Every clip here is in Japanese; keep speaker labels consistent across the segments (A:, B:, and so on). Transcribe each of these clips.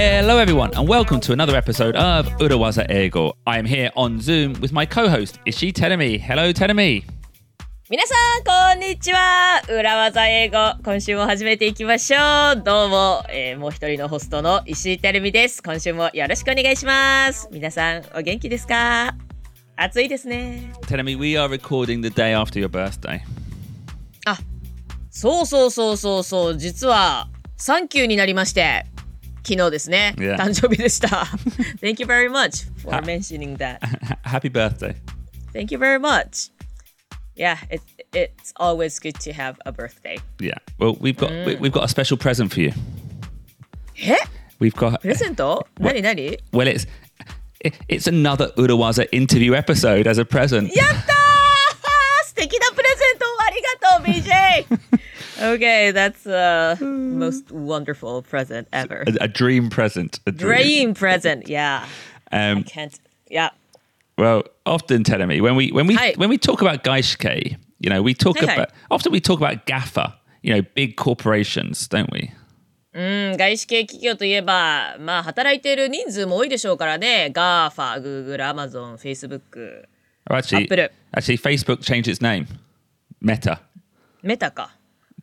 A: Hello, everyone, and welcome to another episode of Urawaza Ego. I am here on Zoom with my co host, Ishi Teremi. Hello, Teremi.
B: 皆さん、こんにちは。裏技英語。今週も始めていきましょう。どうも、えーもう一人のホストの石井てるみです。今週もよろしくお願いします。皆さん、お元気ですか暑いですね。
A: Teremi, we are recording the day after your birthday.
B: あ、そうそうそうそうそう。実は、サンキューになりまして、昨日ですね。
A: Yeah.
B: 誕生日でした。Thank you very much for mentioning that.
A: H- happy birthday.
B: Thank you very much. Yeah, it, it's always good to have a birthday.
A: Yeah. Well, we've got we, we've got a special present for you.
B: え
A: We've got
B: プレゼント何何
A: well, it's it, it's another Urawaza interview episode as a present.
B: やったー素敵なプレゼントありがとう BJ! okay, that's the most wonderful present ever.
A: A, a dream present. A dream.
B: Dream present, yeah. I
A: Um,
B: can't, yeah.
A: Well, often telling me when we when we
B: Hi.
A: when we talk about gaishke, you know, we talk
B: Hi, hi.
A: about often we talk about gaffer, you know, big corporations, don't we?
B: うん、外資系企業といえば、まあ、働いている人数も多いでしょうからね。GAFA、Google、Amazon、Facebook、
A: Or actually,
B: Apple.
A: actually, Facebook changed its name, Meta.
B: メタか。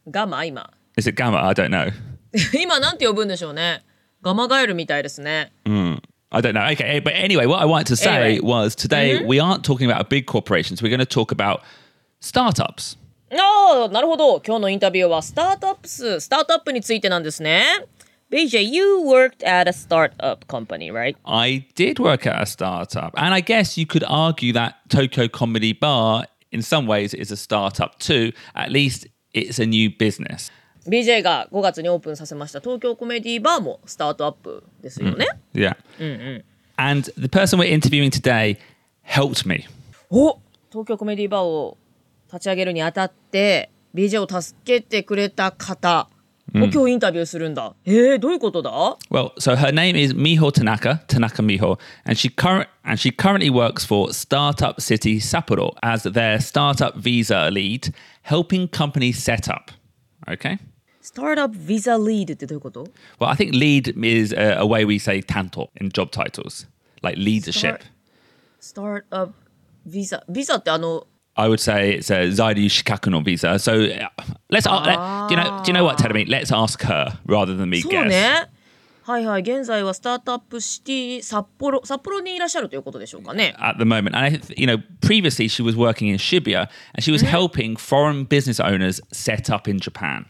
B: ガマ、今。
A: Is it Gamma? I don't know.
B: 今なんて呼ぶんでしょうね。ガマガエルみたいですね。
A: I don't know. Okay, but anyway, what I wanted to say
B: Anyway.
A: was today we aren't talking about big corporations. We're going to talk about startups.
B: ああ、なるほど。今日のインタビューはスタートアップス、スタートアップについてなんですね。BJ, you worked at a startup company, right?
A: I did work at a startup, and I guess you could argue that Tokyo Comedy Bar, in some ways, is a startup too. At least it's a new business.
B: BJ が5月にオープンさせました東京コメディバーもスタートアップですよね。
A: Yeah. And the person we're interviewing today helped me.
B: お東京コメディバーを立ち上げるにあたって BJ を助けてくれた方を今日インタビューするんだ。えー、どういうことだ
A: Well, so her name is Miho Tanaka, Tanaka Miho, and she current and she currently works for Startup City Sapporo as their startup visa lead, helping companies set up. Okay.
B: Startup visa lead ってどういうこと
A: Well, I think lead is a, a way we say tanto in job titles, like leadership.
B: Start, startup visa. Visa ってあの
A: I would say it's a Zaidi Shikaku no visa. So uh, let's, uh, let, do you know, do you know what, Teddy? Let's ask her rather than me guess.
B: はいはい。現在はスタートアップシティ札幌、札幌にいらっしゃるということでしょうかね。
A: at the moment. And I, you know, previously she was working in Shibuya and she was helping foreign business owners set up in Japan.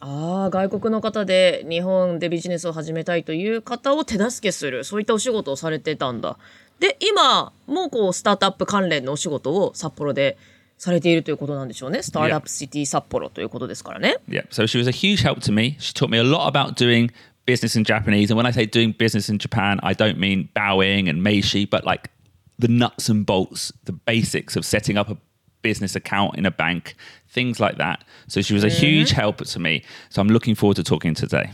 B: ああ、外国の方で日本でビジネスを始めたいという方を手助けする、そういったお仕事をされてたんだ。で、今もこうスタートアップ関連のお仕事を札幌でされているということなんでしょうね。スタートアップシティ札幌ということですからね。
A: Yeah. So she was a huge help to me. She taught me a lot about doing business in Japanese. And when I say doing business in Japan, I don't mean bowing and meishi, but like the nuts and bolts, the basics of setting up a business account in a bank, things like that. So she was a huge help to me. So I'm looking forward to talking today.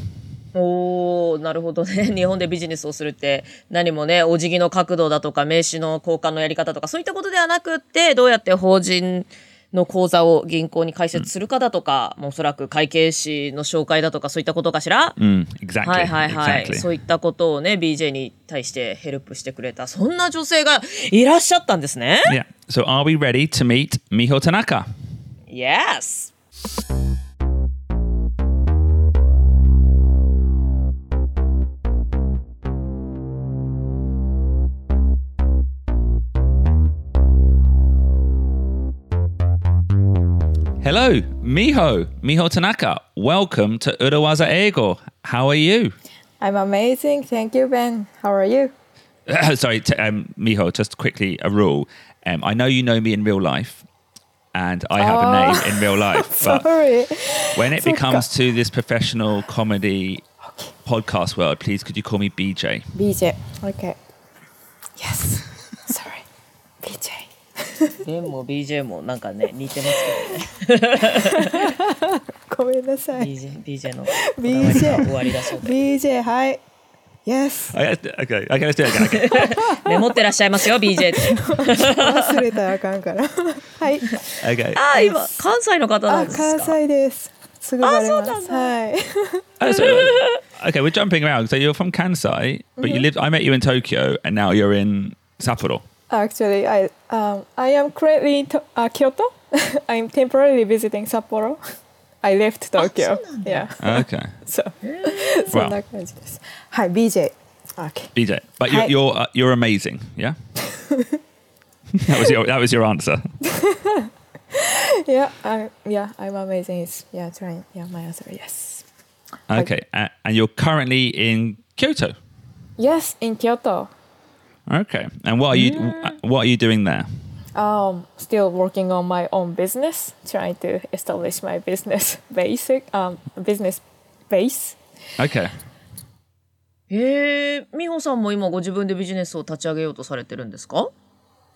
B: おーなるほどね日本でビジネスをするって何もねお辞儀の角度だとか名刺の交換のやり方とかそういったことではなくってどうやって法人 の口座を銀行に開設するかだとか、もうおそらく会計士の紹介だとかそういったことかしら、
A: Mm, exactly.
B: はいはいはい、
A: exactly.
B: そういったことをね BJ に対してヘルプしてくれたそんな女性がいらっしゃったんですね
A: ？Yeah. So are we ready to meet Miho Tanaka?
B: Yes!
A: Hello, Miho, Miho Tanaka. Welcome to Urawaza Ego. How are you?
C: I'm amazing. Thank you, Ben. How are you?
A: Sorry, t- um, Miho, just quickly a rule. Um, I know you know me in real life, and I have a name in real life, but
C: Sorry.
A: when it
C: So
A: becomes to this professional comedy podcast world, please could you call me BJ?
C: BJ. Okay. Yes. Sorry. BJ.
B: ベンも BJ もなんかね似てますけどね
C: ごめんなさい。
B: BJ, BJ の
C: BJ
B: 終わりだそうで
C: BJ はい。Yes。
A: Okay, okay, do it again. Okay.
B: メモってらっしゃいますよ BJ って
C: 忘れたらあかんから。はい。
A: okay.
B: ああ今関西の方な
C: あ
B: んですか
C: 関西です。すぐバレます。
B: あそうなんだ
C: はい。
A: Uh, so, okay, we're jumping around. So you're from Kansai, but you lived. I met you in Tokyo, and now you're in Sapporo.
C: Actually, I um, I am currently in to- uh, Kyoto. I'm temporarily visiting Sapporo. I left Tokyo. Yeah.
A: Okay,
C: So そんな感じです。はい、BJ。Okay.
A: BJ, but you're
C: Hi.
A: you're, uh, you're amazing. Yeah. that was your that was your answer.
C: Yeah, I, yeah, I'm amazing. It's, yeah, trying. Yeah, my answer yes.
A: Okay, uh, and you're currently in Kyoto.
C: Yes, in Kyoto.
A: Okay, and what are you uh, what are you doing there?
C: Um, still working on my own business, trying to establish my business basic um business base.
A: Okay.
B: へえ、美穂さんも今ご自分でビジネスを立ち上げようとされてるんですか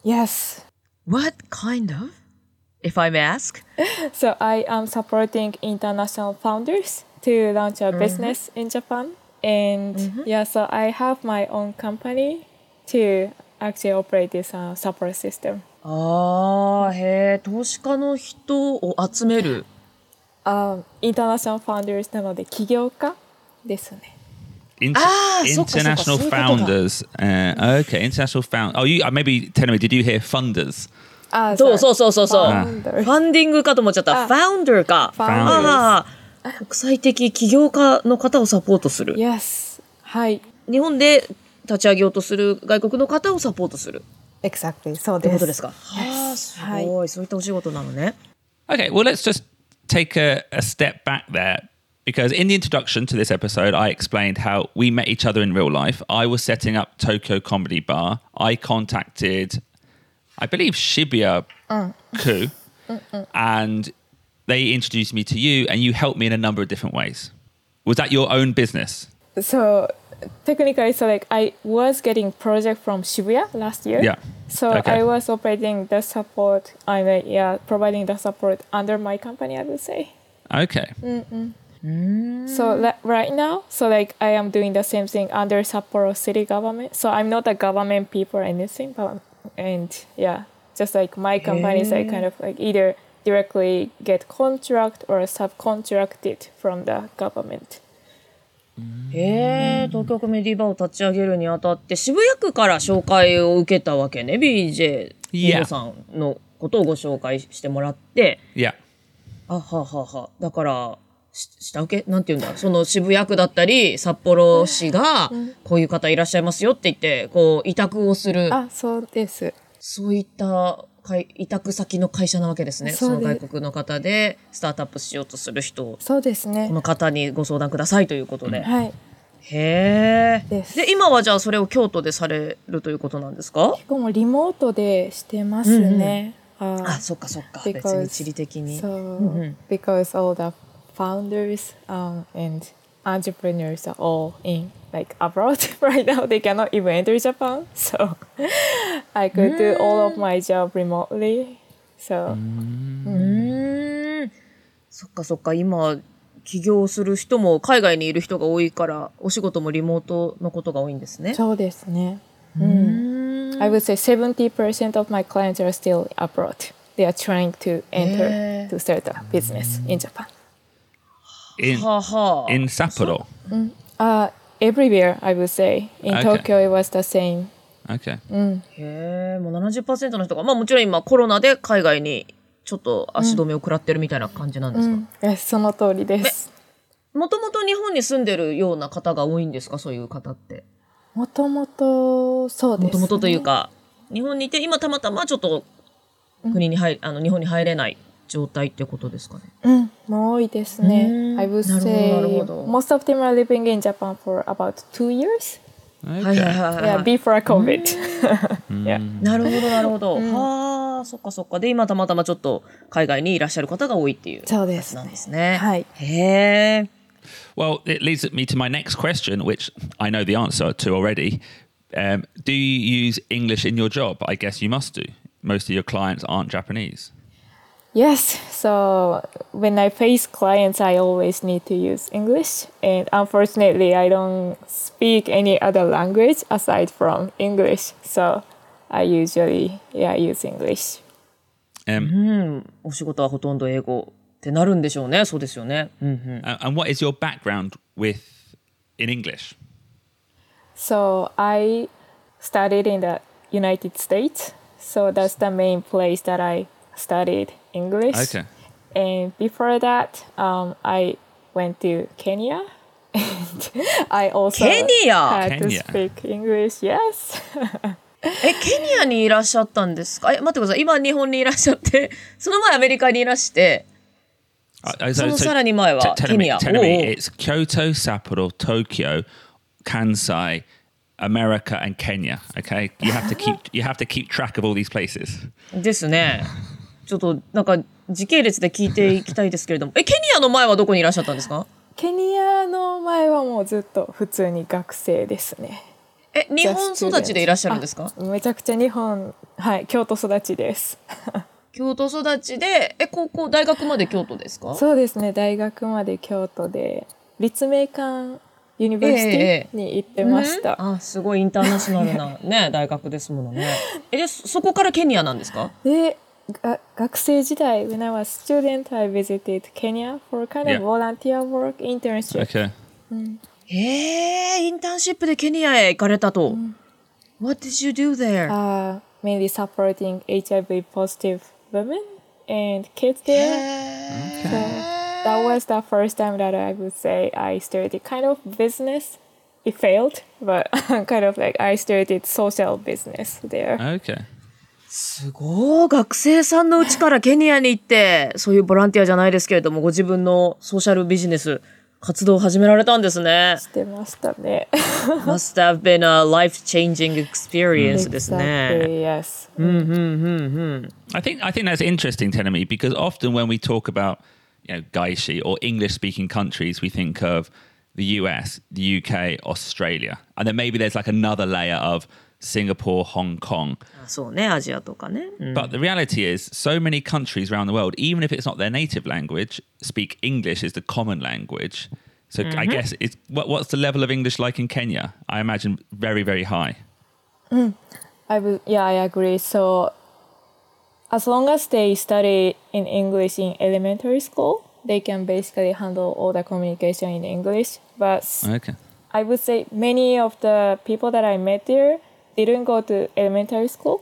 C: Yes.
B: What kind of? If I may ask.
C: So I am supporting international founders to launch a business in Japan. And yeah, so I have my own company to actually operate this uh, support system.
B: ああ、へえ、投資家の人を集める。
C: Um, international founders なので起業家ですね。
A: Inter-
B: Ah,
A: international
B: そういうことだ。
A: founders. Uh, okay, international found. Oh, you uh, maybe tell me. Did you hear funders?
C: あ
B: そうそうそうそうそう。ファンディングかと思っちゃった。
C: あ
B: ファウンダーか。ああ、国際的起業家の方をサポートする。
C: Yes. はい。
B: 日本で立ち上げようとする外国の方をサポートする
C: Exactly. そうです。
B: ってことですか。はあ、す
C: はい
B: ごい。そういったお仕事なのね。
A: Okay, well, let's just take a, a step back there. Because in the introduction to this episode, I explained how we met each other in real life. I was setting up Tokyo Comedy Bar. I contacted, I believe, Shibuya Ku, and they introduced me to you, and you helped me in a number of different ways. Was that your own business?
C: So technically, so like I was getting project from Shibuya last year.
A: Yeah.
C: So
A: Okay.
C: I was operating the support. I mean, yeah, providing the support under my company. I would say.
A: Okay. Mm.
C: So that right now, so like I am doing the same thing under Sapporo city government. So I'm not a government people or anything, but and yeah, just like my company is like kind of like either directly get contract or subcontracted from the government.
B: へえ、東京コメディバーを立ち上げるにあたって、渋谷区から紹介を受けたわけね。BJ、さんのことをご紹介してもらって.あはあはあは。あだから、し下請け？なんて言うんだ？その渋谷区だったり、札幌市が、こういう方いらっしゃいますよって言って、こう、委託をする、
C: あ、そうです。
B: そういった会委託先の会社なわけですね。その外国の方で、スタートアップしようとする人を、
C: そうですね
B: こ。の方にご相談くださいということで。
C: はい。
B: へえ。
C: で
B: 今はじゃあそれを京都でされるということなんですか？
C: 結構もうリモートでしてますね。あ
B: あ、そっかそっか。別に地理的に。
C: So
B: うんうん
C: because all the founders um, and entrepreneurs are all in like abroad right now, they cannot even enter Japan. So I could do all of my job remotely. So
B: うーん。そっかそっか。今、起業する人も海外にいる人が多いから、お仕事もリモートのことが多いんですね。
C: そうですね。
B: うーん
C: I would say 70% of my clients are still abroad. They are trying to enter to start a business in Japan.
A: In,
B: はあはあ。
C: Uh, everywhere, I would say. In
A: Okay.
C: Tokyo, it was the same.
A: Okay.
B: へえ、もう70%の人が、まあもちろん今コロナで海外にちょっと足止めを食らってるみたいな感じなんですか、
C: うん、Yes, その通りです。
B: もともと日本に住んでるような方が多いんですか？そういう方って。
C: もともとそうです、ね。
B: もともとというか、日本にいて、今たまたまちょっと国に入、あの、日本に入れない状態ってことですかね。
C: うん、もう多いです
B: う
C: ね。
B: ん
C: I would say
B: なるほど
C: most of them are living in Japan for about two years.
A: Okay.
B: はいはいはいはい。
C: Yeah, before COVID. yeah.
B: なるほどなるほど。はあ、そっかそっか。で、今たまたまちょっと海外にいらっしゃる方が多いっていう
C: そうですね
B: なんですね。
C: はい
B: へえ。
A: Well, it leads me to my next question, which I know the answer to already. Um, do you use English in your job? I guess you must do. Most of your clients aren't Japanese.
C: Yes. So when I face clients, I always need to use English, and unfortunately, I don't speak any other language aside from English. So I usually yeah use English.
A: Um,
B: うん。お仕事はほとんど英語ってなるんでしょうね。そうですよね。うんうん。
A: a- And what is your background with in English?
C: So I studied in the United States. So that's the main place that I studied English.
A: Okay.
C: And before that, um, I went to Kenya. And I also
B: Kenya?
C: had to
A: Kenya.
C: speak English. Yes.
B: え、ケニアにいらっしゃったんですかえ、待ってください。今日本にいらっしゃって、その前アメリカにいらして、
A: Uh, uh,
B: そのさらに前は
A: t-
B: ケ
A: tell
B: ニ
A: me,
B: ア。
A: tell
B: おう
A: me,
B: おう
A: it's Kyoto, Sapporo, Tokyo, Kansai, America, and Kenya. Okay, you have to keep you have to keep track of all these places.
B: ですね。 ちょっとなんか時系列で聞いていきたいですけれども。え、ケニアの前はどこにいらっしゃったんですか？
C: ケニアの前はもうずっと普通に学生ですね。
B: え、日本育ちでいらっしゃるんですか？
C: あめちゃくちゃ日本、はい、京都育ちです。
B: 京都育ちで、え、高校、大学まで京都ですか？
C: そうですね、大学まで京都で、立命館 University に行ってました。
B: あ、すごいインターナショナルなね、大学ですものね。え、で、そそこからケニアなんですか？
C: で、が学生時代、when I was student, I visited Kenya for kind
A: Yeah.
C: of volunteer work, internship.
A: Okay.
B: えー、インターンシップでケニアへ行かれたと。What did you do there?
C: Uh, mainly supporting HIV positive women and kids there. So that was the first time that I would say I started kind of business. It failed, but kind of like I started social business there.
A: Okay.
B: すごい学生さんのうちからケニアに行って、そういうボランティアじゃないですけれども、ご自分のソーシャルビジネス、活動を始められたんですね。
C: してましたね。
B: Must have been a life-changing experience ですね。
C: Exactly, yes.
A: I think I think that's interesting, Tenemi, because often when we talk about you know Gaishi or English-speaking countries, we think of the US, the UK, Australia, and then maybe there's like another layer of Singapore, Hong Kong.
B: そうね、アジアとかね。うん
A: But the reality is, so many countries around the world, even if it's not their native language, speak English as the common language. So I guess it's what, what's the level of English like in Kenya? I imagine very, very high.
C: I will, yeah, I agree. So, as long as they study in English in elementary school, they can basically handle all the communication in English. But
A: Okay.
C: I would say many of the people that I met there didn't go to elementary school.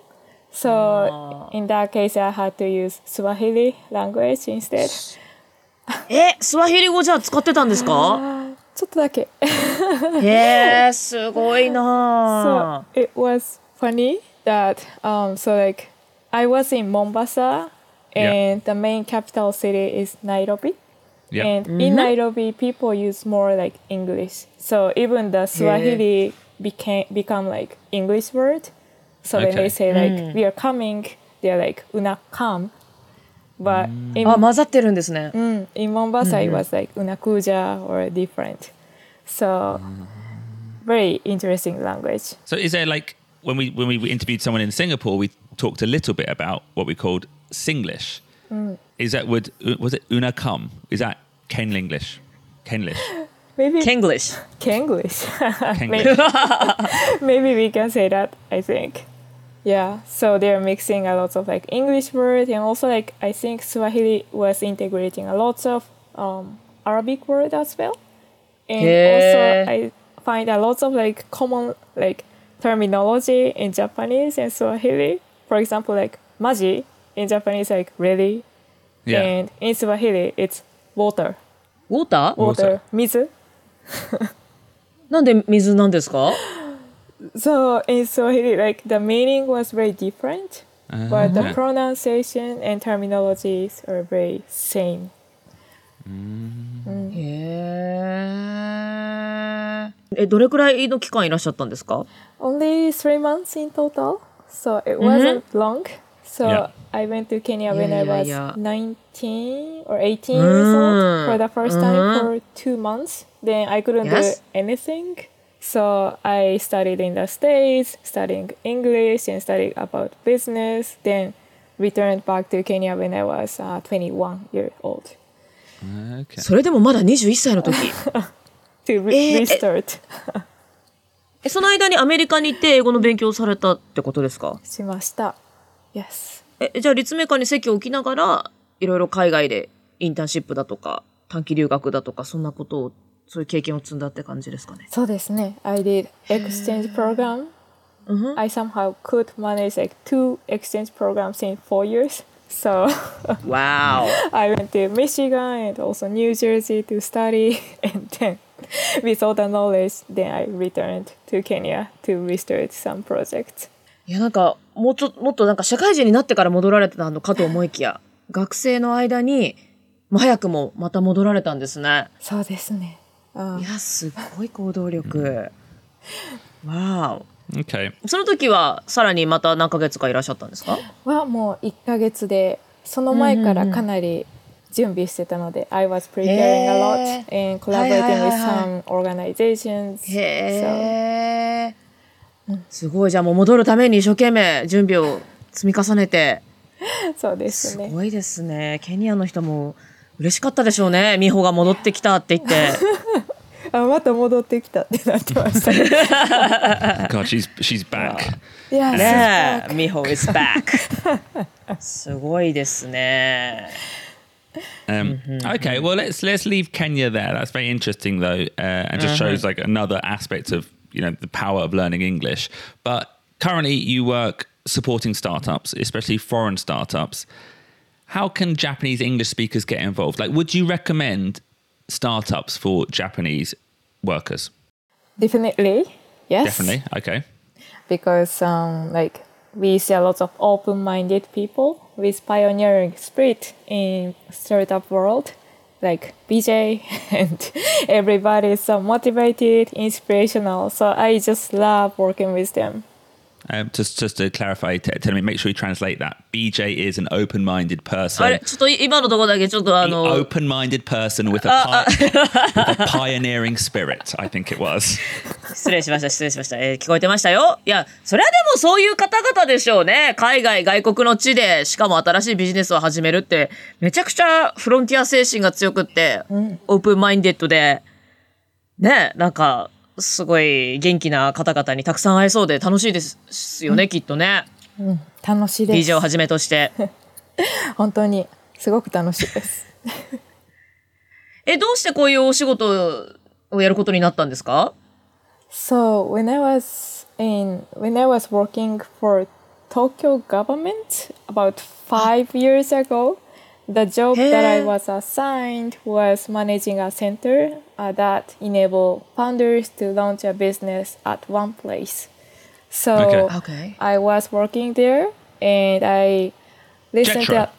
C: So, in that case, I had to use Swahili language instead.
B: え、スワヒリ語じゃあ使ってたんですか
C: ちょっとだけ。
B: へえ、すごいな
C: so it was funny that um so like I was in Mombasa
A: Yeah.
C: and the main capital city is Nairobi.
A: Yeah.
C: And in Nairobi people use more like English. So even the Swahili became become like English word. So when
A: Okay.
C: they say like we are coming, they're like una come. But in
B: あ、混ざってるんですね。
C: Mm, in Mombasa, it was like unakuja or different. So, very interesting language.
A: So is there like when we when we interviewed someone in Singapore, we talked a little bit about what we called Singlish. Is that would was it Una Cum? Is that Kenlish? Kenlish.
C: Maybe
B: Kenglish.
C: Kenglish.
A: Maybe,
C: maybe we can say that. I think. Yeah. So they're mixing a lot of like English words and also like I think Swahili was integrating a lot of um, Arabic word as well. And
B: yeah.
C: also I find a lot of like common like terminology in Japanese and Swahili. For example, like maji in Japanese, like really,
A: yeah.
C: and in Swahili, it's water.
B: Water. Water.
C: water. Mizu.
B: なんで水なんですか
C: So in Swahili, like the meaning was very different, but the pronunciation and terminologies are very same.
B: へえ。え、どれくらいの期間いらっしゃったんですか
C: Only three months in total, so it wasn't long. So
A: Yeah.
C: I went to Kenya when
B: Yeah,
C: I was
B: yeah.
C: 19 or 18 years old for the 1st time for two months. Then I couldn't
B: Yes.
C: do anything. So I studied in the States, studying English and studying about business. Then returned back to Kenya when I was uh, 21 years old
A: Okay.
B: それでもまだ21歳の時。
C: to re-
B: え
C: restart.
B: え、その間にアメリカに行って英語の勉強をされたってことですか
C: しました。Yes.
B: え、じゃあ立命館に席を置きながら、いろいろ海外でインターンシップだとか、短期留学だとか、そんなことをそういう経験を積んだって感じですかね。
C: そうですね。I did exchange program. I somehow could manage like two exchange programs in four years. So
B: Wow!
C: I went to Michigan and also New Jersey to study, and then with all the knowledge, then I returned to Kenya to restart some projects.
B: いや、なんか、もうちょ、もっとなんか社会人になってから戻られてたのかと思いきや、学生の間に、早くもまた戻られたんですね。
C: そうですね。あ
B: いや、すごい行動力。わお。
A: Okay.
B: その時は、さらにまた何ヶ月かいらっしゃったんですか？
C: はもう1ヶ月で、その前からかなり準備してたので、I was preparing a lot and collaborating with
B: はい
C: some organizations.
B: へえ。すごい。じゃあもう戻るために一生懸命準備を積み重ねて。
C: そうです
B: す
C: ね。
B: ごいですね。ケニアの人も嬉しかったでしょうね。美穂が戻ってきたって言って。
C: あ、また戻ってきたってなってました。
A: God, she's she's back.
C: いや、
B: ねえ、美穂 is back。すごいですね。
A: Um, okay, well let's let's leave Kenya there. That's very interesting though, uh, and just shows like another aspect of you know the power of learning English. But currently, you work supporting startups, especially foreign startups. How can Japanese English speakers get involved? Like, would you recommend startups for Japanese workers?
C: Definitely. Yes.
A: Definitely. Okay.
C: because um, like we see a lot of open-minded people with pioneering spirit in startup world like bj and everybody is so motivated inspirational. So i just love working with them
A: Um, just just to clarify, t- tell me, make sure you translate that. BJ is an open-minded
B: あ
A: person.
B: れ、ちょっと今のところだけちょっとあ
A: An
B: の、
A: open-minded person with a, pi- with a pioneering spirit. I think it was.
B: 失礼しました、失礼しました。えー聞こえてましたよ。いや、それはでもそういう方々でしょうね。海外、外国の地で、しかも新しいビジネスを始めるって、めちゃくちゃフロンティア精神が強くって、オープンマインデッドで、ね、なんか、すごい元気な方々にたくさん会えそうで楽しいですよね、きっとね。
C: 楽しいです。
B: DJ をはじめとして。
C: 本当にすごく楽しいです。
B: え、どうしてこういうお仕事をやることになったんですか
C: ？So when I was in when I was working for Tokyo government about five years ago, the job that I
B: Hey.
C: was assigned was managing a center uh, that enable founders to launch a business at one place. So
A: Okay.
B: Okay.
C: I was working there and I listened
A: Jetro.
C: to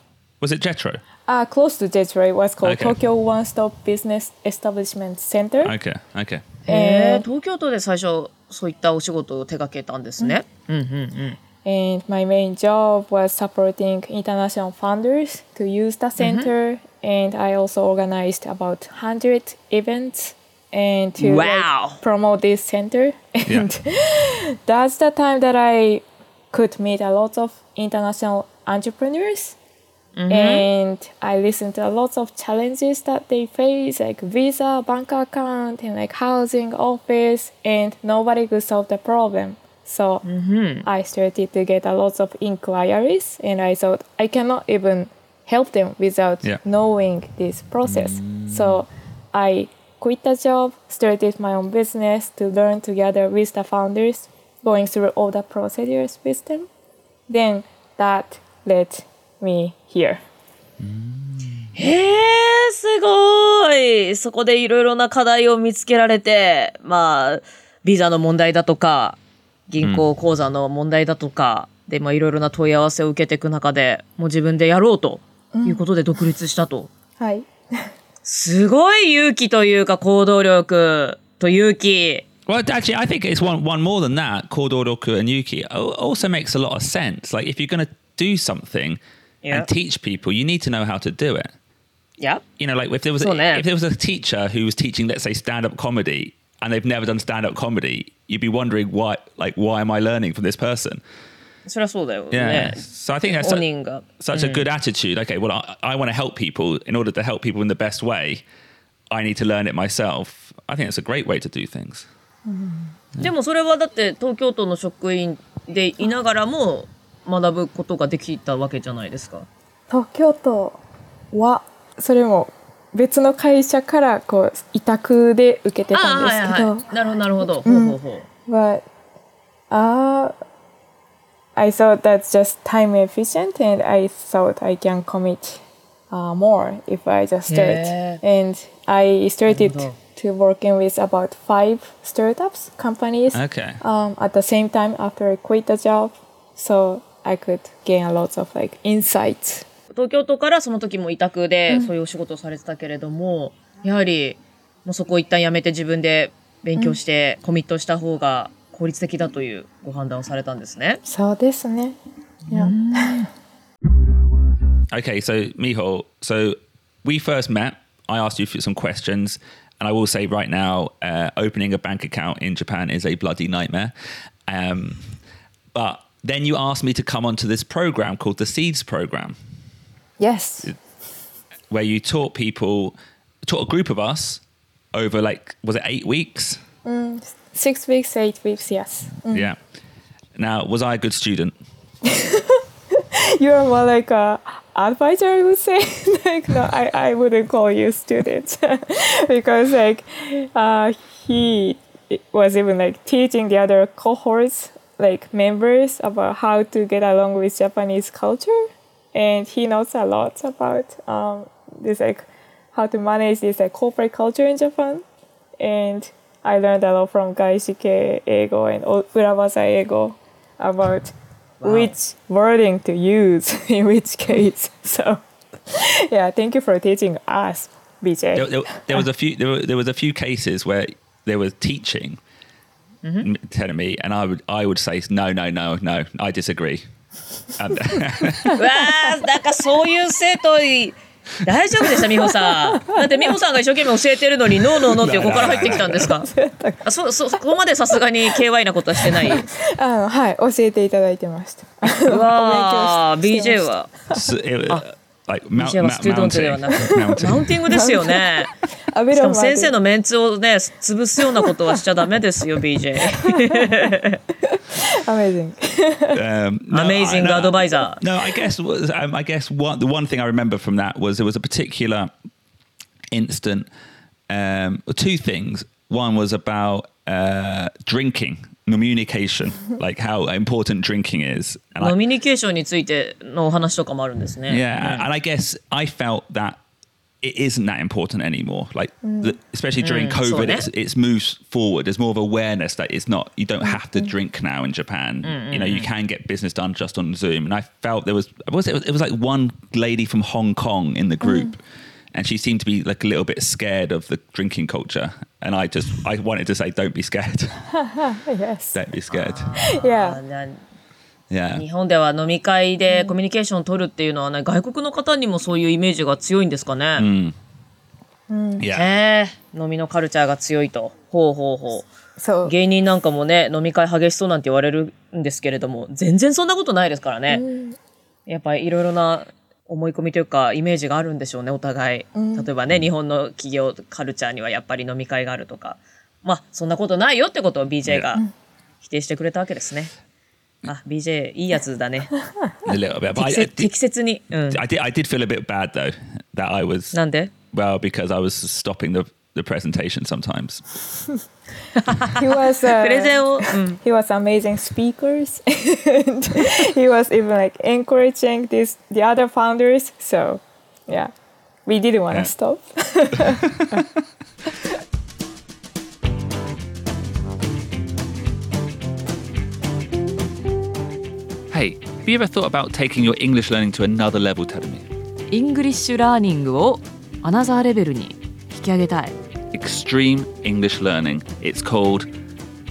A: Was it Jetro?
C: uh, close to Jetro. It was called
A: Okay.
C: Tokyo One Stop Business Establishment Center.
A: Okay. Okay.
B: えー、東京都で最初そういったお仕事を手掛けたんですね。
C: And my main job was supporting international founders to use the mm-hmm. center. And i also organized about 100 events and to like, promote this center. And that's the time that i could meet a lot of international entrepreneurs. Mm-hmm. And i listened to a lot of challenges that they face like visa bank account and like housing office. And nobody could solve the problem so I started to get a lot of inquiries, and I thought I cannot even help them without
A: Yeah.
C: knowing this process. So I quit the job, started my own business to learn together with the founders, going through all the procedures with them. Then that led me here.
B: へえ、すごい。そこでいろいろな課題を見つけられて、まあ、ビザの問題だとか、 銀行口座の問題だとか、で、まあ、いろいろな問い合わせを受けていく中で、もう自分でやろうということで独立したと。
C: Hi.
B: すごい勇気というか行動力と勇気。
A: Well, actually, I think it's one one more than that. Kodoroku and Yuki Al- also makes a lot of sense. Like if you're going to do something
B: Yeah.
A: and teach people, you need to know how to do it.
B: いや、
A: You know, like if there was a, if there was a teacher who was teaching, let's say, stand up comedy, and they've never done stand up comedy, you'd be wondering why, like, why am I learning from this person?
B: そりゃそうだよ
A: Yeah.
B: ね。
A: So I think that's
B: 本
A: su-
B: 人が。
A: such a good attitude. Okay, well, I, I want to help people. In order to help people in the best way, I need to learn it myself. I think it's a great way to do things.
B: でもそれはだって東京都の職員でいながらも学ぶことができたわけじゃないですか。
C: 東京都はそれも 別の会社からこう委託で受けてたんですけど、
B: い。なるほど、なるほど。ほうほうほう。
C: but uh, I thought that's just time efficient, and I thought I can commit uh, more if I just start.
B: Yeah.
C: And I started
B: Wow.
C: to working with about five startups companies
A: Okay.
C: um, at the same time after I quit the job, so I could gain a lot of like insights.
B: 東京都からその時も委託でそういうお仕事をされてたけれども、やはりもうそこを一旦やめて自分で勉強してコミットした方が効率的だというご判断をされたんですね。
C: そうですね。Yeah.
A: Okay, so Miho, so we first met. I asked you for some questions, and I will say right now, uh, opening a bank account in Japan is a bloody nightmare. Um, but then you asked me to come onto this program called the Seeds Program,
C: Yes.
A: where you taught people, taught a group of us over like was it eight weeks?
C: Six weeks, eight weeks, yes.
A: Yeah. Now, was I a good student?
C: You're more like a advisor, I would say. like, no, I, I wouldn't call you student because like uh, he was even like teaching the other cohorts, like members, about how to get along with Japanese culture, and he knows a lot about um, this like how to manage this like corporate culture in Japan, and I learned a lot from Gaishike Ego and O- Ego Eigo about which wording to use in which case. So, yeah, thank you for teaching us, BJ.
A: there, there, there was a few there, were, there was a few cases where there was teaching m- telling me and I would I would say no no no no I disagree
B: うわあ、なんかそういう生徒い大丈夫でした美穂さん。だって美穂さんが一生懸命教えてるのにノーノーノーって横から入ってきたんですか？あ、そそそこまでさすがに KY なことはしてない。
C: あのはい、教えていただいてました。
B: うわあ、BJ
C: ま
B: は
A: ？so it was, like mount,
B: BJ は
A: mount,
B: スチュードントではなく
A: mounting,
B: マウン
A: mounting.
B: ティングですよね。
C: した。あ
B: しかも先生のメンツをね潰すようなことはしちゃダメですよ BJ。
C: Amazing.
A: Um, no,
B: Amazing
A: I- no,
B: advisor.
A: No, I guess was um, I guess one the one thing I remember from that was there was a particular instant. Um, or two things. One was about uh, drinking, communication, like how important drinking is. And I,
B: ノミニケーションについてのお話とかもあるんですね。
A: Yeah, and I guess I felt that it isn't that important anymore. Like, the, especially during
B: Mm, so
A: COVID,
B: ne?
A: it's, it's moved forward. There's more of awareness that it's not. You don't have to drink now in Japan. You know, you can get business done just on Zoom. And I felt there was was it, it was like one lady from Hong Kong in the group. And she seemed to be like a little bit scared of the drinking culture, and I just I wanted to say, "Don't be scared,
C: yes.
A: don't be scared."
B: あ
C: Yeah.
B: 日本では飲み会でコミュニケーションを取るっていうのはね外国の方にもそういうイメージが強いんですかね。
A: yeah.
B: へえ飲みのカルチャーが強いと。ほうほうほう。
C: そう。
B: 芸人なんかもね飲み会激しそうなんて言われるんですけれども全然そんなことないですからね。やっぱりいろいろな思い込みというかイメージがあるんでしょうねお互い。例えばね日本の企業カルチャーにはやっぱり飲み会があるとかまあそんなことないよってことを BJ が否定してくれたわけですね。あ BJ いいやつだね。
A: a little bit. But
B: 適
A: I,
B: 切適切に。うん。
A: I did I did feel a bit bad though that I was
B: なんで
A: ？Well because I was stopping the the presentation sometimes.
C: He was. Uh,
B: プレゼンを、うん、
C: he was amazing speakers and he was even like encouraging this the other founders so yeah we didn't want to
A: Yeah.
C: stop
A: Hey, have you ever thought about taking your English learning to another level, Tadami?
B: イングリッシュラーニングをアナザーレベルに引き上げたい。
A: Extreme English learning. It's called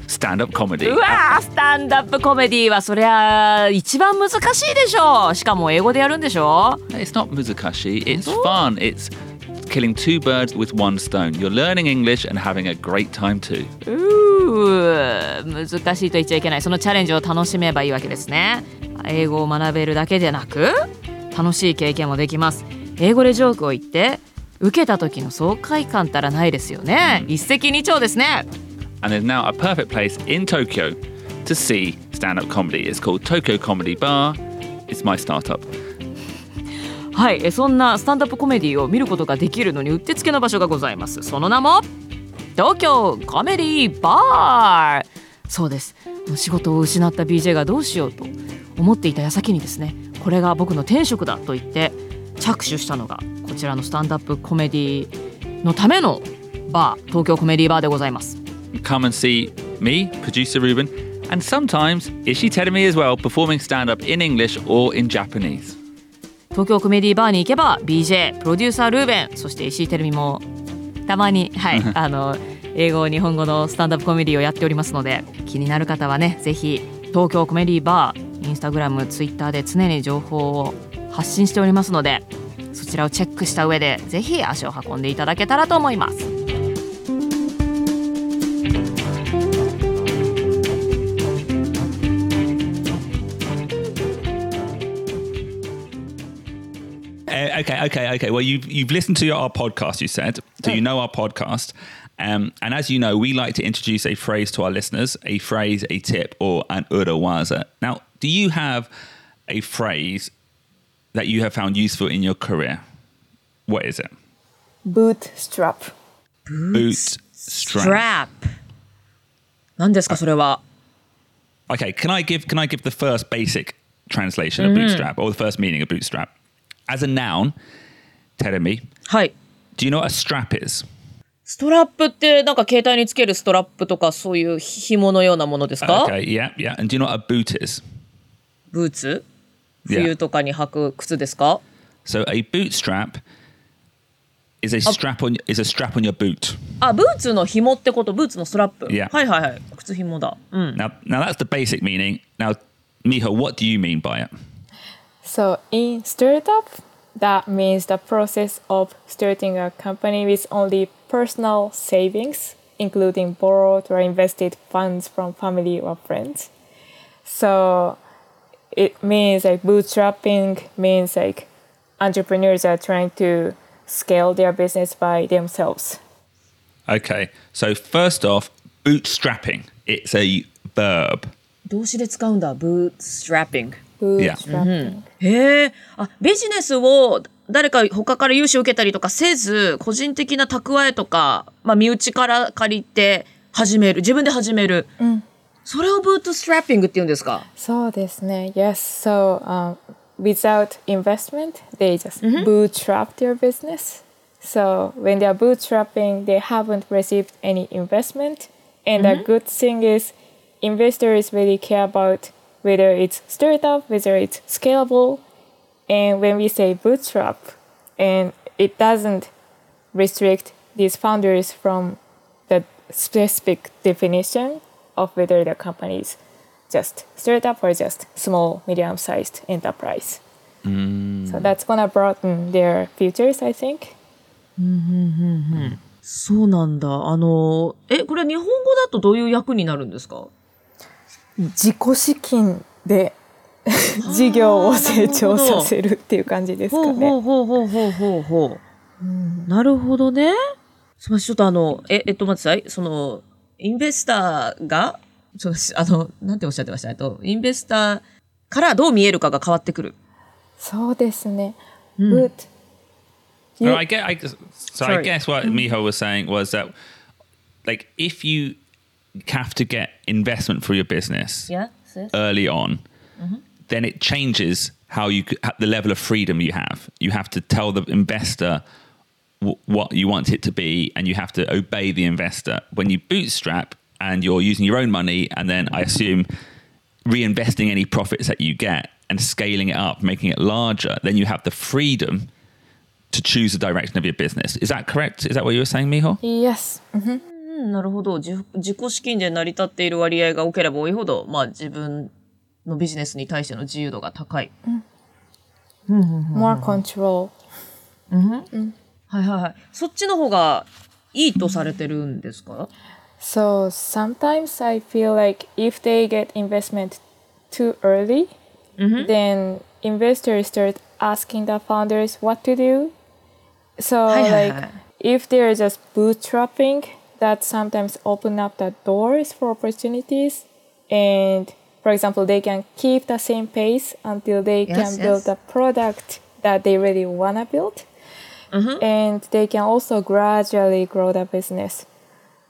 A: stand-up comedy.
B: うわースタンダップコメディはそりゃ一番難しいでしょしかも英語でやるんでしょ
A: It's not muzakashi. It's fun. It's killing two birds with one stone. You're learning English and having a great time too.
B: 難しいと言っちゃいけないそのチャレンジを楽しめばいいわけですね英語を学べるだけでなく楽しい経験もできます英語でジョークを言って受けた時の爽快感たらないですよね一石二鳥ですね
A: And there's now a perfect place in Tokyo to see stand-up comedy. It's called Tokyo Comedy Bar. It's my startup.
B: はいえそんなスタンダップコメディを見ることができるのにうってつけの場所がございますその名も東京コメディバーそうです仕事を失った BJ がどうしようと思っていた矢先にですねこれが僕の天職だと言って着手したのがこちらのスタンダップコメディのためのバー東京コメディバーでございます。
A: Come and see me, producer Ruben, and sometimes Ishi Terumi as well, performing stand up in English or in Japanese?
B: 東京コメディバーに行けば BJ プロデューサールーベンそして石井テレビもたまにはいあの英語日本語のスタンダップコメディをやっておりますので気になる方はねぜひ東京コメディバーインスタグラムツイッターで常に情報を発信しておりますのでそちらをチェックした上でぜひ足を運んでいただけたらと思います
A: Uh, okay, okay, okay. Well, you've you've listened to our podcast. You said, so you know our podcast. Um, and as you know, we like to introduce a phrase to our listeners, a phrase, a tip, or an urawaza. Now, do you have a phrase that you have found useful in your career? What is it?
C: Bootstrap.
A: Bootstrap.
B: strap 何ですかそれは
A: Okay, can I give can I give the first basic translation of bootstrap or the first meaning of bootstrap? As a noun, Teremi,
B: はい
A: do you know what a strap is?
B: ストラップってなんか携帯につけるストラップとかそういう紐のようなものですか、
A: Okay, yeah, yeah. And do you know what a boot is?
B: ブーツ
A: Yeah.
B: 冬とかに履く靴ですか
A: So a bootstrap is a strap on is a strap on your boot.
B: あブーツの紐ってことブーツのストラップ、
A: Yeah.
B: はいはいはい靴紐だうん
A: Now, now that's the basic meaning. Now, Miho, what do you mean by it?
C: So in startup, that means the process of starting a company with only personal savings, including borrowed or invested funds from family or friends. So it means like bootstrapping means like entrepreneurs are trying to scale their business by themselves.
A: Okay, so first off, bootstrapping. It's a verb.
B: 動詞で使うんだブーツストラッピング
C: Bootstrapping.
B: へえあビジネスを誰か他から融資を受けたりとかせず個人的な蓄えとか、まあ、身内から借りて始める自分で始める、それをブートストラッピングって言うんですか
C: そうですね。Yes. So um, without investment, they just bootstrap their business. So when they are bootstrapping, they haven't received any investment. And the good thing is, investors really care about whether it's startup, whether it's scalable. And when we say bootstrap, and it doesn't restrict these founders from the specific definition of whether the company is just startup or just small, medium-sized enterprise. So that's gonna broaden their futures, I think.
B: そうなんだあのえこれ日本語だとどういう役になるんですか
C: 自己資金で事業を成長させるっていう感じですか
B: ほう
C: ね。
B: ほうほうほうほうほうほう。なるほどね。すみません、ちょっとあの、え、えっと、待ってください。その、インベスターが、ちょっと、あの、なんておっしゃってましたえっと、インベスターからどう見えるかが変わってくる。
C: そうですね。But
A: No,
C: you-
A: I get. I, so
B: Sorry.
A: I guess what Miho was saying was that, like, if you have to get investment for your business
B: Yeah?
A: early on, then it changes how you c- the level of freedom you have. You have to tell the investor w- what you want it to be, and you have to obey the investor. When you bootstrap and you're using your own money, and then I assume reinvesting any profits that you get and scaling it up, making it larger, then you have the freedom to choose the direction of your business. Is that correct? Is that what you were saying, Miho?
C: yes.
B: うん、なるほど。自自己資金で成り立っている割合が多ければ多いほど、まあ自分のビジネスに対しての自由度が高い。
C: More control.
B: はいはいはい。そっちの方がいいとされてるんですか
C: So sometimes I feel like if they get investment too early, then investors start asking the founders what to do. So
B: Hi, hi,
C: like
B: hi.
C: if they're just bootstrapping, that sometimes open up the doors for opportunities. And for example, they can keep the same pace until they
B: Yes,
C: can build
B: yes.
C: a product that they really want to build. And they can also gradually grow the business.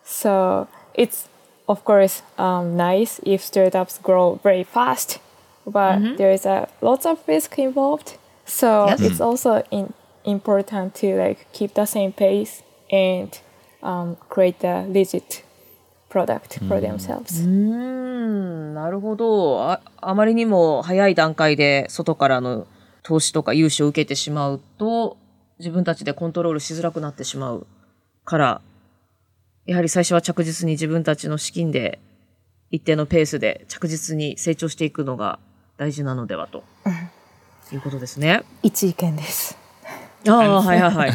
C: So it's, of course, um, nice if startups grow very fast, but there is a lots of risk involved. So
B: Yes.
C: it's also in, important to like keep the same pace and um, create a legit product for themselves.
B: うんなるほどあ。あまりにも早い段階で外からの投資とか融資を受けてしまうと、 自分たちでコントロールしづらくなってしまうから、やはり最初は着実に自分たちの資金で一定のペースで着実に成長していくのが大事なのではと。いうことですね。
C: 一意見です。
B: ああ、はいはいはい。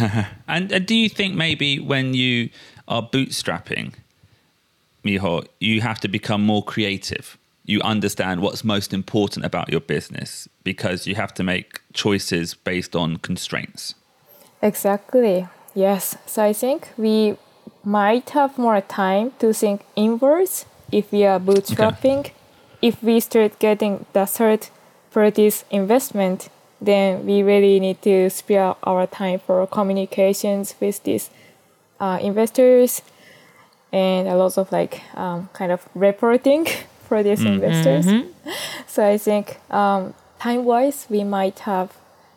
A: And, and do you think maybe when you are bootstrapping, Miho, you have to become more creative? You understand what's most important about your business because you have to make choices based on constraints.
C: Exactly. Yes. So I think we might have more time to think inwards if we are bootstrapping. If we start getting the third party's investment, then we really need to spare our time for communications with these uh, investors and a lot of like um, kind of reporting for these investors. So I think um, time wise, we might have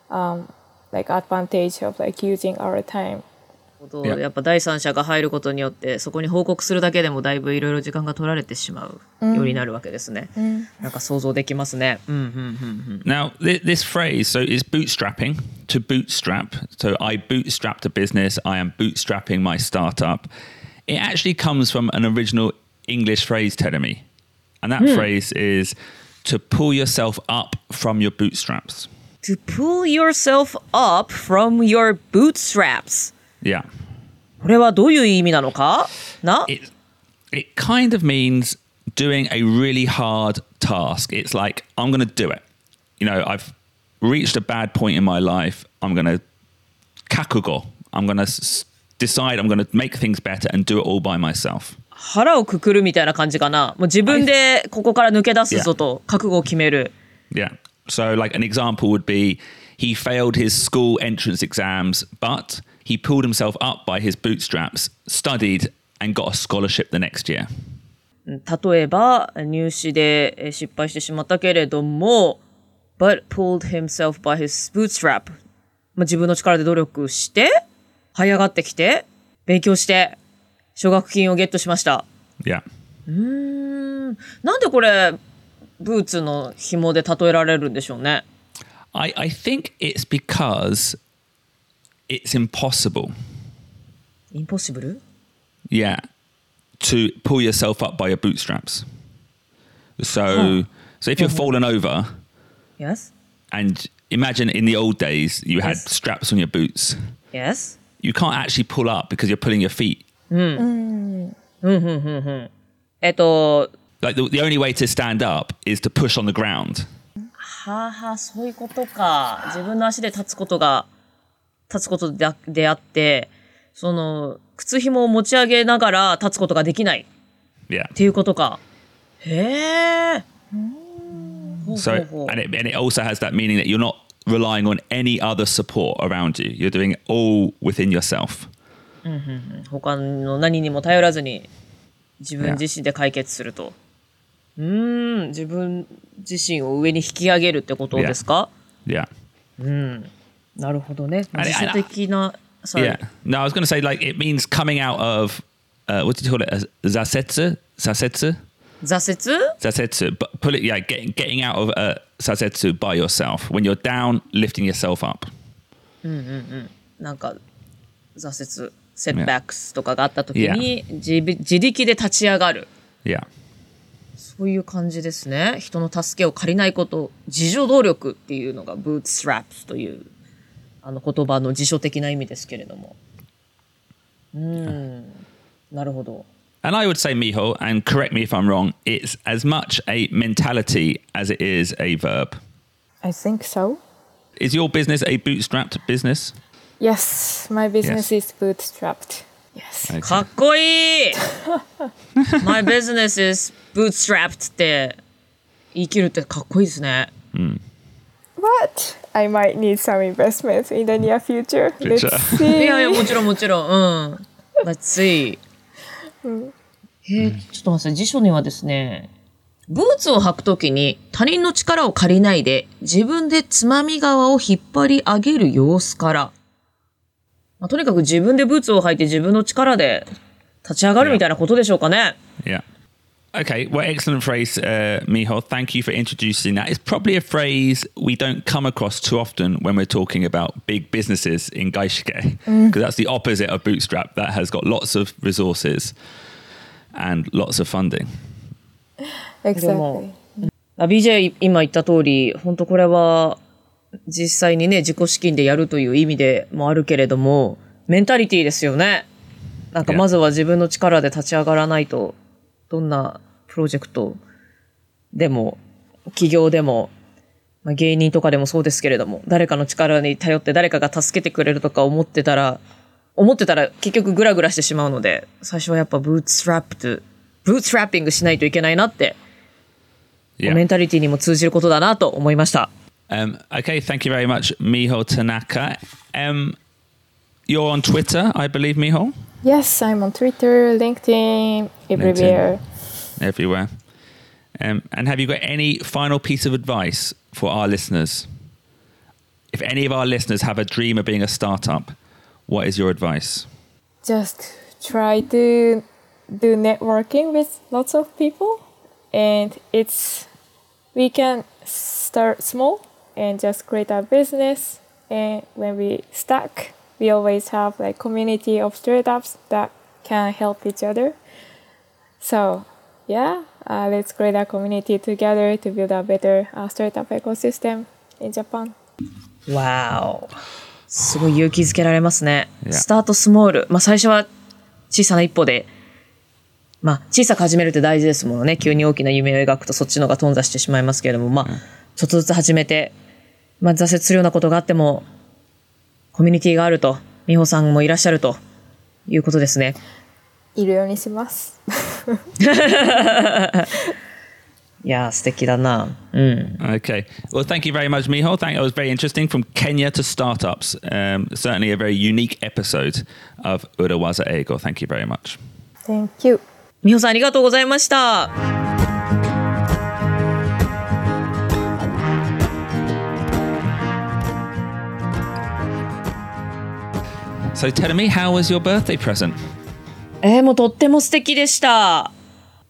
C: um, like advantage of like using our time
B: こと
A: いや
B: やっぱ第三者が入ることによってそこに報告するだけでもだいぶいろいろ時間が取られてしまうようになるわけですね。なんか想像できますね。うんうんうんうん。
A: Now, th- this phrase, so is bootstrapping to bootstrap. So I bootstrapped a business, I am bootstrapping my startup. It actually comes from an original English phrase, Teremi. And that phrase is to pull yourself up from your bootstraps.
B: To pull yourself up from your bootstraps.
A: Yeah.
B: これはどういう意味なのかな
A: It, it kind of means doing a really hard task. It's like, I'm going to do it. You know, I've reached a bad point in my life. I'm going to kakugo. I'm going to decide I'm going to make things better and do it all by myself.
B: 腹をくくるみたいな感じかな。もう自分でここから抜け出すぞと覚悟を決める。
A: Yeah. So, like, an example would be he failed his school entrance exams, but he pulled himself up by his bootstraps, studied, and got a scholarship the next year.
B: 例えば入試でえー失敗してしまったけれども but pulled himself by his bootstrap まあ自分の力で努力して這い上がってきて勉強して奨学金をゲットしました
A: Yeah.
B: なんでこれ ブーツの紐で例えられるんでしょうね
A: I, I think it's because it's impossible.
B: インポッシブル
A: Yeah. To pull yourself up by your bootstraps. So, so if you're falling over,
B: Yes
A: and imagine in the old days you had
B: Yes.
A: straps on your boots,
B: Yes
A: you can't actually pull up because you're pulling your feet.
B: えっと
A: Like the, the only way to stand up is to push on the ground.
B: はあはあそういうことか自分の足で立つことが立つことであであってその靴紐を持ち上げながら立つことができない
A: Yeah.
B: っていうことかへえ
A: So, and it, and it also has that meaning that you're not relying on any other support around you. You're doing it all within yourself.
B: 他の何にも頼らずに自分.自身で解決するとうーん自分自身を上に引き上げるってことですか
A: Yeah.
B: なるほどね自主的な sorry
A: Yeah. No, I was going to say like it means coming out of uh, what did you call it? A zasetsu,
B: 折
A: zasetsu. But pull it, yeah, getting getting out of uh, zasetsu by yourself when you're down, lifting yourself up.
B: なんか挫折セットバックスとかがあった時に
A: Yeah.
B: 自自力で立ち上がる
A: Yeah.
B: そういう感じですね人の助けを借りないこと自助努力っていうのがブーツストラップというあの言葉の辞書的な意味ですけれどもうんなるほど
A: And I would say, Miho, and correct me if I'm wrong, it's as much a mentality as it is a verb.
C: I think so.
A: Is your business a bootstrapped business?
C: Yes, my business is bootstrapped.
B: かっこいい !My business is boot strap つって言いるってかっこいいですね。いやいや、もちろんもちろん。うん。Let's え、ちょっと待って、辞書にはですね、ブーツを履くときに他人の力を借りないで自分でつまみ側を引っ張り上げる様子から。まあ、とにかく自分でブーツを履いて自分の力で立ち上がるみたいなことでしょうかね。
A: Yeah. Okay, well, excellent phrase, uh, Miho. Thank you for introducing that. It's probably a phrase we don't come across too often when we're talking about big businesses in Gaishike, because that's the opposite of Bootstrap. That has got lots of resources and lots of funding.
C: Exactly.
B: あ BJ 今言った通り、本当これは実際にね、自己資金でやるという意味でもあるけれども、メンタリティですよね。なんか.まずは自分の力で立ち上がらないと、どんなプロジェクトでも、企業でも、まあ、芸人とかでもそうですけれども、誰かの力に頼って誰かが助けてくれるとか思ってたら、思ってたら結局グラグラしてしまうので、最初はやっぱブーツストラップと、ブーツラッピングしないといけないなって.メンタリティにも通じることだなと思いました。
A: Um, okay, thank you very much, Miho Tanaka. Um, you're on Twitter, I believe, Miho,
C: Yes, I'm on Twitter, LinkedIn, everywhere.
A: everywhere. Um, and have you got any final piece of advice for our listeners? If any of our listeners have a dream of being a startup, what is your advice?
C: Just try to do networking with lots of people, and it's we can start small and just create a business. And when we stuck, we always have like community of startups that can help each other. So yeah, uh, let's create a community together to build a better uh, startup ecosystem in Japan.
B: わーお。すごい勇気づけられますね。
A: Yeah.
B: スタートスモール。まあ最初は小さな一歩で、まあ小さく始めるって大事ですものね。急に大きな夢を描くとそっちの方が頓挫してしまいますけれども、まあちょっとずつ始めて、まあ挫折するようなことがあっても、コミュニティがあると、美穂さんもいらっしゃるということですね。
C: いるようにします。
B: いやー素敵だな。うん。
A: Okay. Well, thank you very much, Miho. Thank It was very interesting from Kenya to startups. Um, certainly a very unique episode of Urawaza Ego. Thank you very much.
C: Thank you.
B: 美穂さんありがとうございました。
A: So tell me, how was your birthday present?
B: えー、もうとっても素敵でした。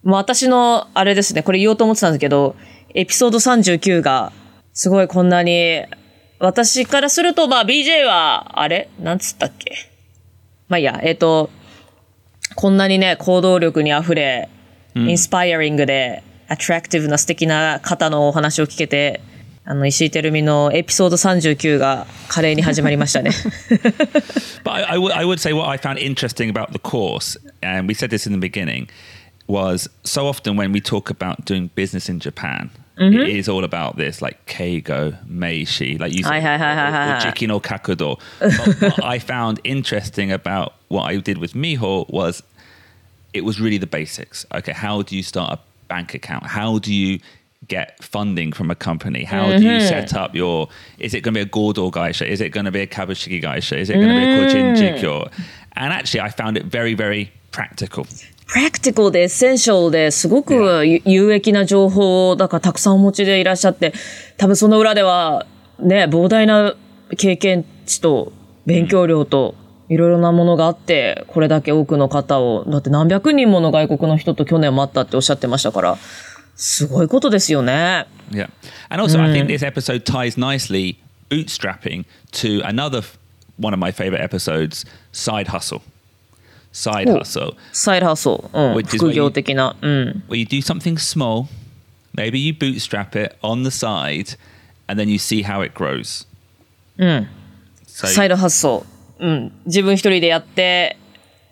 B: もう私の、あれですね、これ言おうと思ってたんですけど、エピソード39が、すごいこんなに、私からすると、まあ BJ は、あれ？なんつったっけ？まあいいや、えっ、と、こんなにね、行動力に溢れ、インスパイアリングで、アトラクティブな素敵な方のお話を聞けて、あの、石井てるみのエピソード39が華麗に始まりましたね。
A: But I, I, would, I would say what I found interesting about the course, and we said this in the beginning, was so often when we talk about doing business in Japan, it is all about this, like keigo, meishi, like you said,
B: Hi, hi, hi, hi, hi,
A: or,
B: hi.
A: jiki no kakudo. But what I found interesting about what I did with Miho was it was really the basics. Okay, how do you start a bank account? How do you get funding from a company? How do you set up your? Is it going to be a 合同会社? Is it going to be a Kabushiki Gaisha? Is it going to be a 個人事業? And actually, I found it very, very practical.
B: pra ctical で essential ですごく有有益な情報をだからたくさんお持ちでいらっしゃって多分その裏ではね膨大な経験値と勉強量といろいろなものがあってこれだけ多くの方をだって何百人もの外国の人と去年も会ったっておっしゃってましたからすごいことですよね。
A: Yeah. And also, I think this episode ties nicely bootstrapping to another one of my favorite episodes, side hustle. Side
B: Oh.
A: hustle.
B: サイドハソル、うん、
A: Which is
B: 副業的な、うん、
A: where you do something small, maybe you bootstrap it on the side, and then you see how it grows. So
B: サイドハッソル、うん、自分一人でやって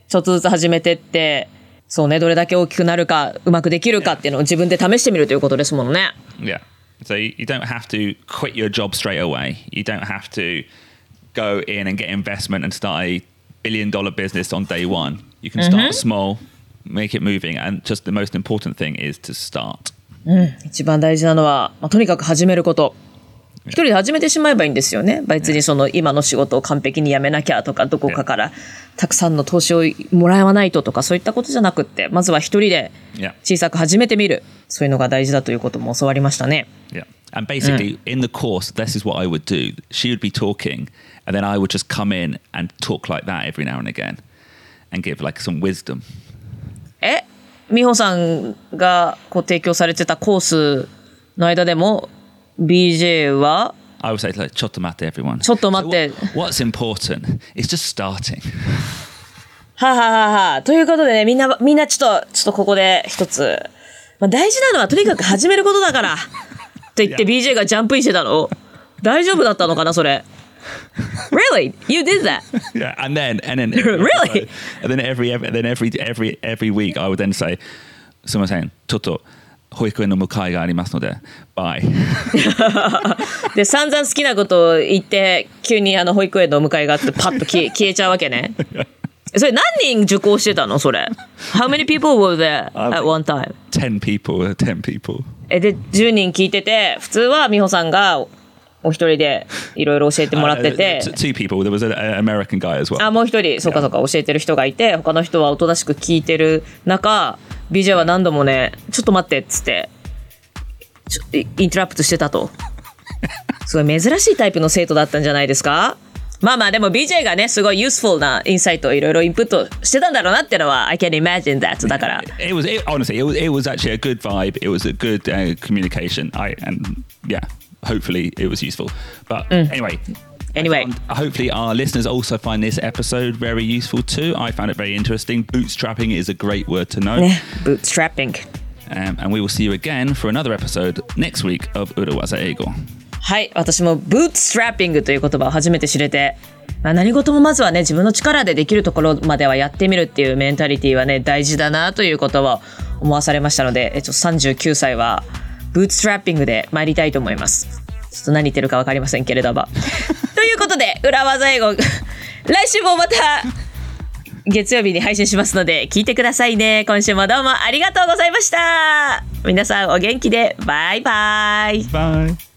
B: ちょっとずつ始めてってそうねどれだけ大きくなるかうまくできるかっていうのを自分で試してみるということですものね。
A: yeah, so you, don't have to quit your job straight away. You don't have to go in and get investment and start a billion dollar business on day one. You can start small, make it moving, and just the most important thing is to start.
B: 一番大事なのは、まあ、とにかく始めること。一人で始めてしまえばいいんですよね。別にその今の仕事を完璧に辞めなきゃとか、どこかからたくさんの投資をもらわないととか、そういったことじゃなくって、まずは一人で.小さく始めてみる。そういうのが大事だということも教わりましたね。
A: Yeah. And basically, in the course, this is what I would do. She would be talking, and then I would just come in and talk like that every now and again and give like some wisdom.
B: え美穂さんがこう提供されてたコースの間でも BJ は
A: I would say, like, ちょっと待って everyone.
B: ちょっと待って
A: So what- what's important is just starting.
B: はあはあはあはあということでね、みんな、みんなちょっと、ちょっとここで一つ。まあ、大事なのはとにかく始めることだから。と言って BJ がジャンプインしてたの大丈夫だったのかな、それ。Really? You did that?
A: Yeah, and then and then every
B: Really?
A: and then every every then every every every week I would then say, すみません、ちょっと保育園の迎えがありますので、bye.
B: で、散々好きなことを言って、急にあの保育園のお迎えがあってパッと消え 消えちゃうわけね。それ何人受講してたの？それ。How many people were there at one time?
A: Ten people, ten people.
B: え、で、10人聞いてて、普通は美穂さんがお一人でいろいろ教えてもらってて
A: Uh, two people. There was an American guy as well.
B: あ、もう一人、そうかそうか、教えてる人がいて、他の人はおとなしく聞いてる中、BJ は何度もね、ちょっと待ってっつって、ちょイイントラプトしてたと。すごい珍しいタイプの生徒だったんじゃないですか？まあまあでも BJ がね、すごい useful なインサイトをいろいろインプットしてたんだろうなっていうのは I can imagine that だから。
A: It was it, honestly, it was it was actually a good vibe. It was a good uh, communication. I and yeah, hopefully it was useful. But anyway.
B: Anyway.
A: and hopefully our listeners also find this episode very useful too. I found it very interesting. Bootstrapping is a great word to know.
B: ね、bootstrapping。
A: Um, and we will see you again for another episode next week of Urawaza Eigo.
B: はい、私もブーツストラッピングという言葉を初めて知れて、まあ、何事もまずはね自分の力でできるところまではやってみるっていうメンタリティーはね大事だなということを思わされましたのでえちょっと39歳は ブーツストラッピングで参りたいと思います。ちょっと何言ってるか分かりませんけれども。ということで裏技英語来週もまた月曜日に配信しますので聞いてくださいね。今週もどうもありがとうございました。皆さんお元気でバイバイ。
A: Bye.